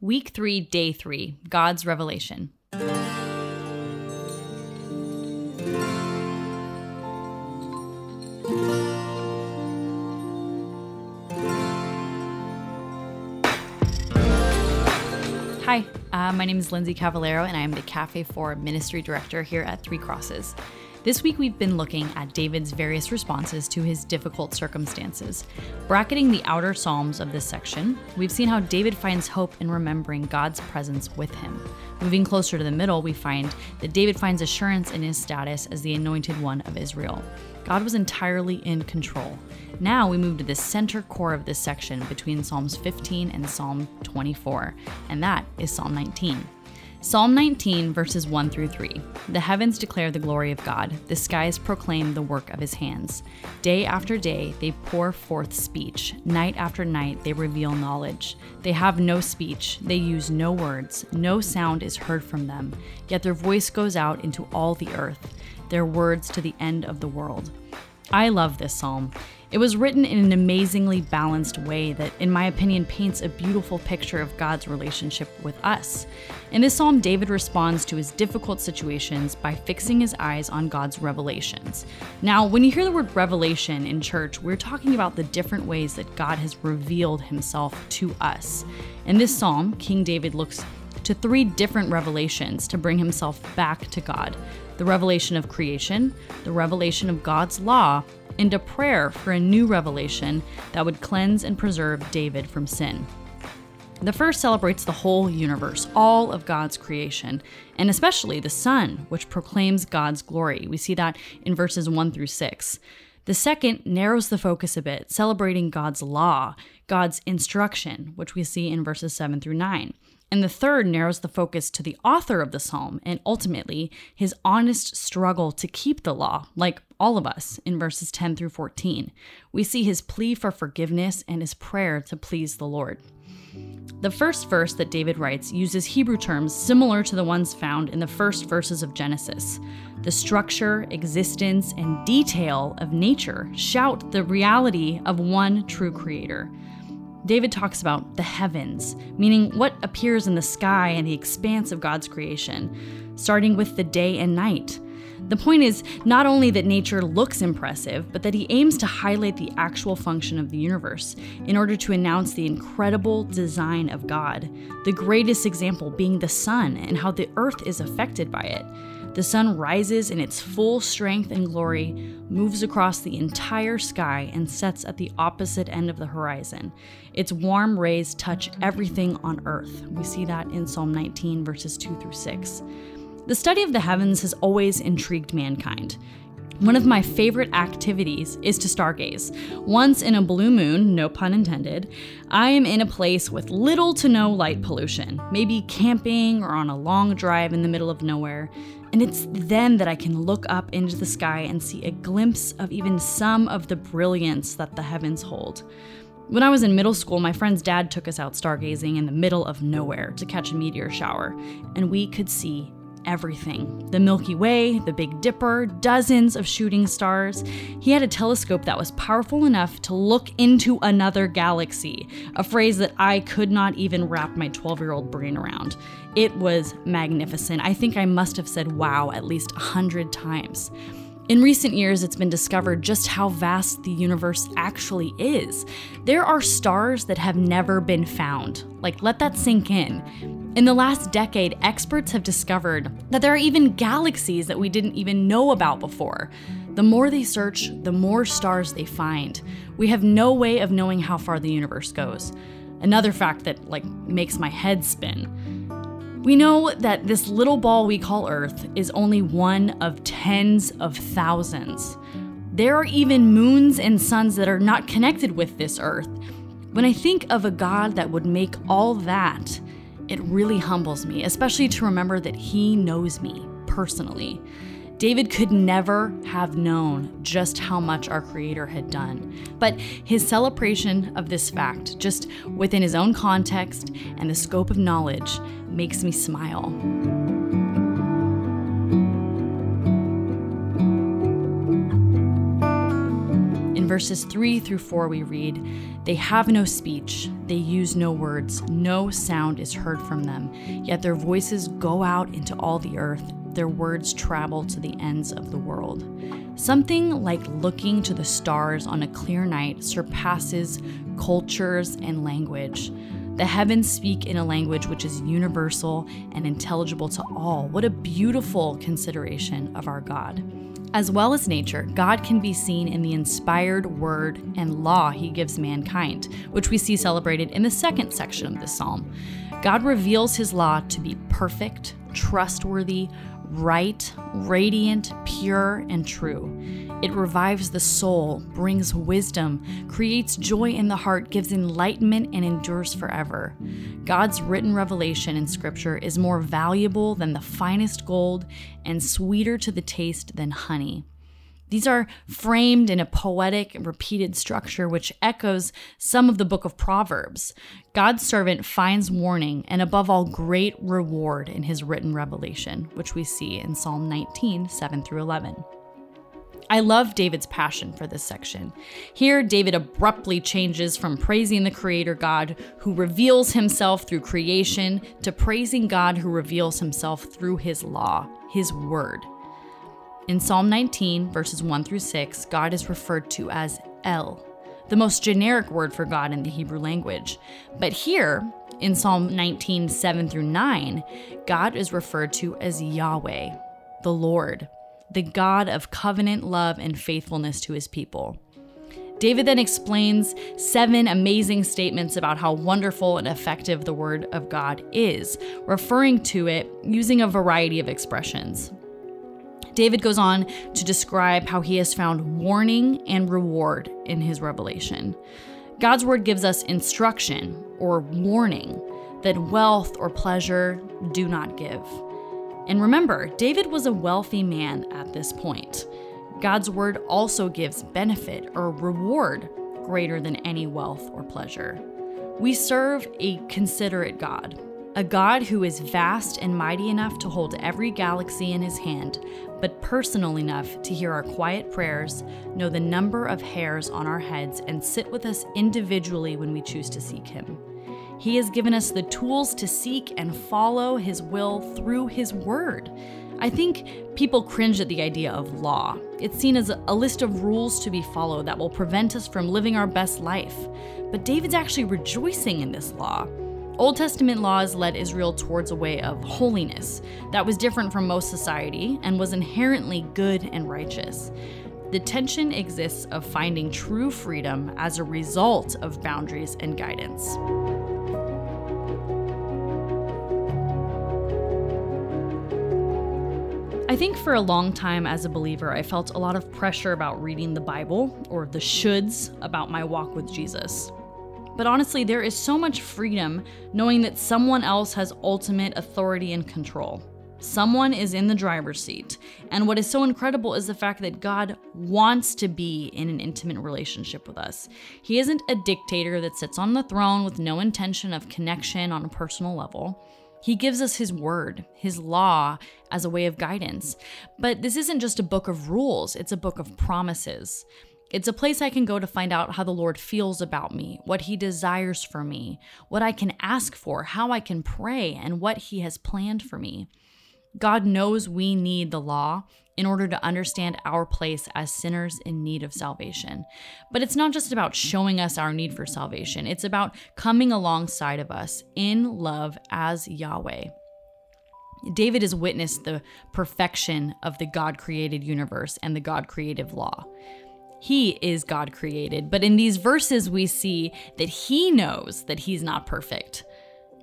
Week 3, Day 3 God's Revelation. Hi, uh, my name is Lindsey Cavallero, and I am the Cafe 4 Ministry Director here at Three Crosses. This week, we've been looking at David's various responses to his difficult circumstances. Bracketing the outer Psalms of this section, we've seen how David finds hope in remembering God's presence with him. Moving closer to the middle, we find that David finds assurance in his status as the anointed one of Israel. God was entirely in control. Now we move to the center core of this section between Psalms 15 and Psalm 24, and that is Psalm 19. Psalm 19, verses 1 through 3. The heavens declare the glory of God, the skies proclaim the work of his hands. Day after day, they pour forth speech. Night after night, they reveal knowledge. They have no speech, they use no words, no sound is heard from them, yet their voice goes out into all the earth, their words to the end of the world. I love this psalm. It was written in an amazingly balanced way that, in my opinion, paints a beautiful picture of God's relationship with us. In this psalm, David responds to his difficult situations by fixing his eyes on God's revelations. Now, when you hear the word revelation in church, we're talking about the different ways that God has revealed himself to us. In this psalm, King David looks to three different revelations to bring himself back to God the revelation of creation, the revelation of God's law, a prayer for a new revelation that would cleanse and preserve David from sin. The first celebrates the whole universe, all of God's creation, and especially the sun, which proclaims God's glory. We see that in verses 1 through 6. The second narrows the focus a bit, celebrating God's law, God's instruction, which we see in verses 7 through 9. And the third narrows the focus to the author of the psalm and ultimately his honest struggle to keep the law, like all of us in verses 10 through 14. We see his plea for forgiveness and his prayer to please the Lord. The first verse that David writes uses Hebrew terms similar to the ones found in the first verses of Genesis. The structure, existence, and detail of nature shout the reality of one true creator. David talks about the heavens, meaning what appears in the sky and the expanse of God's creation, starting with the day and night. The point is not only that nature looks impressive, but that he aims to highlight the actual function of the universe in order to announce the incredible design of God, the greatest example being the sun and how the earth is affected by it. The sun rises in its full strength and glory, moves across the entire sky, and sets at the opposite end of the horizon. Its warm rays touch everything on earth. We see that in Psalm 19, verses 2 through 6. The study of the heavens has always intrigued mankind. One of my favorite activities is to stargaze. Once in a blue moon, no pun intended, I am in a place with little to no light pollution, maybe camping or on a long drive in the middle of nowhere. And it's then that I can look up into the sky and see a glimpse of even some of the brilliance that the heavens hold. When I was in middle school, my friend's dad took us out stargazing in the middle of nowhere to catch a meteor shower, and we could see everything the Milky Way, the Big Dipper, dozens of shooting stars. He had a telescope that was powerful enough to look into another galaxy, a phrase that I could not even wrap my 12 year old brain around. It was magnificent. I think I must have said wow at least a hundred times. In recent years, it's been discovered just how vast the universe actually is. There are stars that have never been found. Like, let that sink in. In the last decade, experts have discovered that there are even galaxies that we didn't even know about before. The more they search, the more stars they find. We have no way of knowing how far the universe goes. Another fact that like makes my head spin. We know that this little ball we call Earth is only one of tens of thousands. There are even moons and suns that are not connected with this Earth. When I think of a God that would make all that, it really humbles me, especially to remember that He knows me personally. David could never have known just how much our Creator had done. But his celebration of this fact, just within his own context and the scope of knowledge, makes me smile. In verses 3 through 4, we read, They have no speech, they use no words, no sound is heard from them, yet their voices go out into all the earth, their words travel to the ends of the world. Something like looking to the stars on a clear night surpasses cultures and language. The heavens speak in a language which is universal and intelligible to all. What a beautiful consideration of our God. As well as nature, God can be seen in the inspired word and law he gives mankind, which we see celebrated in the second section of this psalm. God reveals his law to be perfect, trustworthy, right, radiant, pure, and true. It revives the soul, brings wisdom, creates joy in the heart, gives enlightenment, and endures forever. God's written revelation in Scripture is more valuable than the finest gold and sweeter to the taste than honey. These are framed in a poetic, repeated structure which echoes some of the book of Proverbs. God's servant finds warning and, above all, great reward in his written revelation, which we see in Psalm 19, 7 through 11. I love David's passion for this section. Here, David abruptly changes from praising the Creator God who reveals himself through creation to praising God who reveals himself through his law, his word. In Psalm 19, verses 1 through 6, God is referred to as El, the most generic word for God in the Hebrew language. But here, in Psalm 19, 7 through 9, God is referred to as Yahweh, the Lord, the God of covenant love and faithfulness to his people. David then explains seven amazing statements about how wonderful and effective the Word of God is, referring to it using a variety of expressions. David goes on to describe how he has found warning and reward in his revelation. God's word gives us instruction or warning that wealth or pleasure do not give. And remember, David was a wealthy man at this point. God's word also gives benefit or reward greater than any wealth or pleasure. We serve a considerate God, a God who is vast and mighty enough to hold every galaxy in his hand, but personal enough to hear our quiet prayers, know the number of hairs on our heads, and sit with us individually when we choose to seek him. He has given us the tools to seek and follow his will through his word. I think people cringe at the idea of law. It's seen as a list of rules to be followed that will prevent us from living our best life. But David's actually rejoicing in this law. Old Testament laws led Israel towards a way of holiness that was different from most society and was inherently good and righteous. The tension exists of finding true freedom as a result of boundaries and guidance. I think for a long time as a believer, I felt a lot of pressure about reading the Bible or the shoulds about my walk with Jesus. But honestly, there is so much freedom knowing that someone else has ultimate authority and control. Someone is in the driver's seat. And what is so incredible is the fact that God wants to be in an intimate relationship with us. He isn't a dictator that sits on the throne with no intention of connection on a personal level. He gives us His word, His law, as a way of guidance. But this isn't just a book of rules, it's a book of promises. It's a place I can go to find out how the Lord feels about me, what He desires for me, what I can ask for, how I can pray, and what He has planned for me. God knows we need the law in order to understand our place as sinners in need of salvation. But it's not just about showing us our need for salvation, it's about coming alongside of us in love as Yahweh. David has witnessed the perfection of the God created universe and the God creative law. He is God created, but in these verses, we see that he knows that he's not perfect.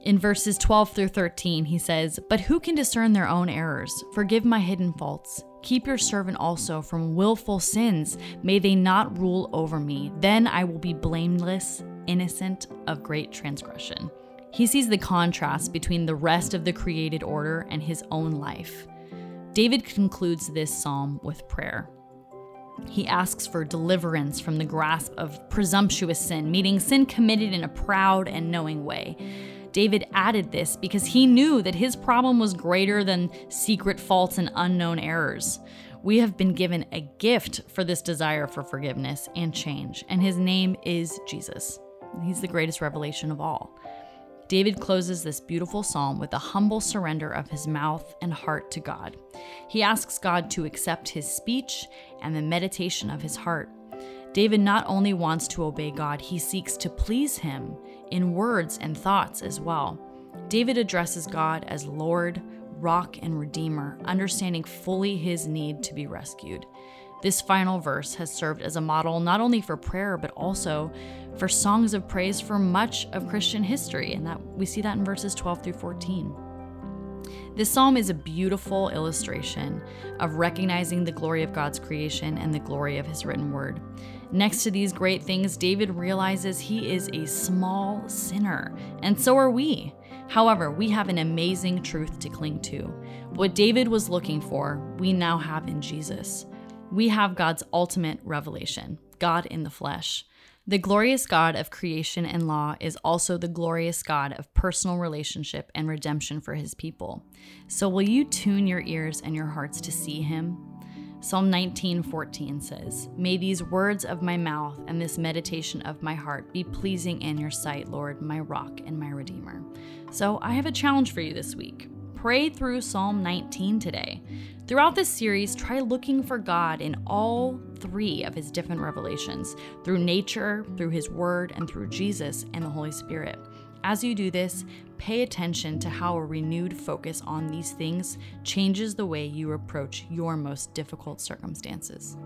In verses 12 through 13, he says, But who can discern their own errors? Forgive my hidden faults. Keep your servant also from willful sins. May they not rule over me. Then I will be blameless, innocent of great transgression. He sees the contrast between the rest of the created order and his own life. David concludes this psalm with prayer. He asks for deliverance from the grasp of presumptuous sin, meaning sin committed in a proud and knowing way. David added this because he knew that his problem was greater than secret faults and unknown errors. We have been given a gift for this desire for forgiveness and change, and his name is Jesus. He's the greatest revelation of all. David closes this beautiful psalm with a humble surrender of his mouth and heart to God. He asks God to accept his speech and the meditation of his heart. David not only wants to obey God, he seeks to please him in words and thoughts as well. David addresses God as Lord, Rock, and Redeemer, understanding fully his need to be rescued. This final verse has served as a model not only for prayer, but also for songs of praise for much of Christian history, and that we see that in verses 12 through 14. This psalm is a beautiful illustration of recognizing the glory of God's creation and the glory of his written word. Next to these great things, David realizes he is a small sinner, and so are we. However, we have an amazing truth to cling to. What David was looking for, we now have in Jesus. We have God's ultimate revelation, God in the flesh. The glorious God of creation and law is also the glorious God of personal relationship and redemption for his people. So, will you tune your ears and your hearts to see him? Psalm 19:14 says, "May these words of my mouth and this meditation of my heart be pleasing in your sight, Lord, my rock and my redeemer." So, I have a challenge for you this week. Pray through Psalm 19 today. Throughout this series, try looking for God in all three of his different revelations through nature, through his word, and through Jesus and the Holy Spirit. As you do this, pay attention to how a renewed focus on these things changes the way you approach your most difficult circumstances.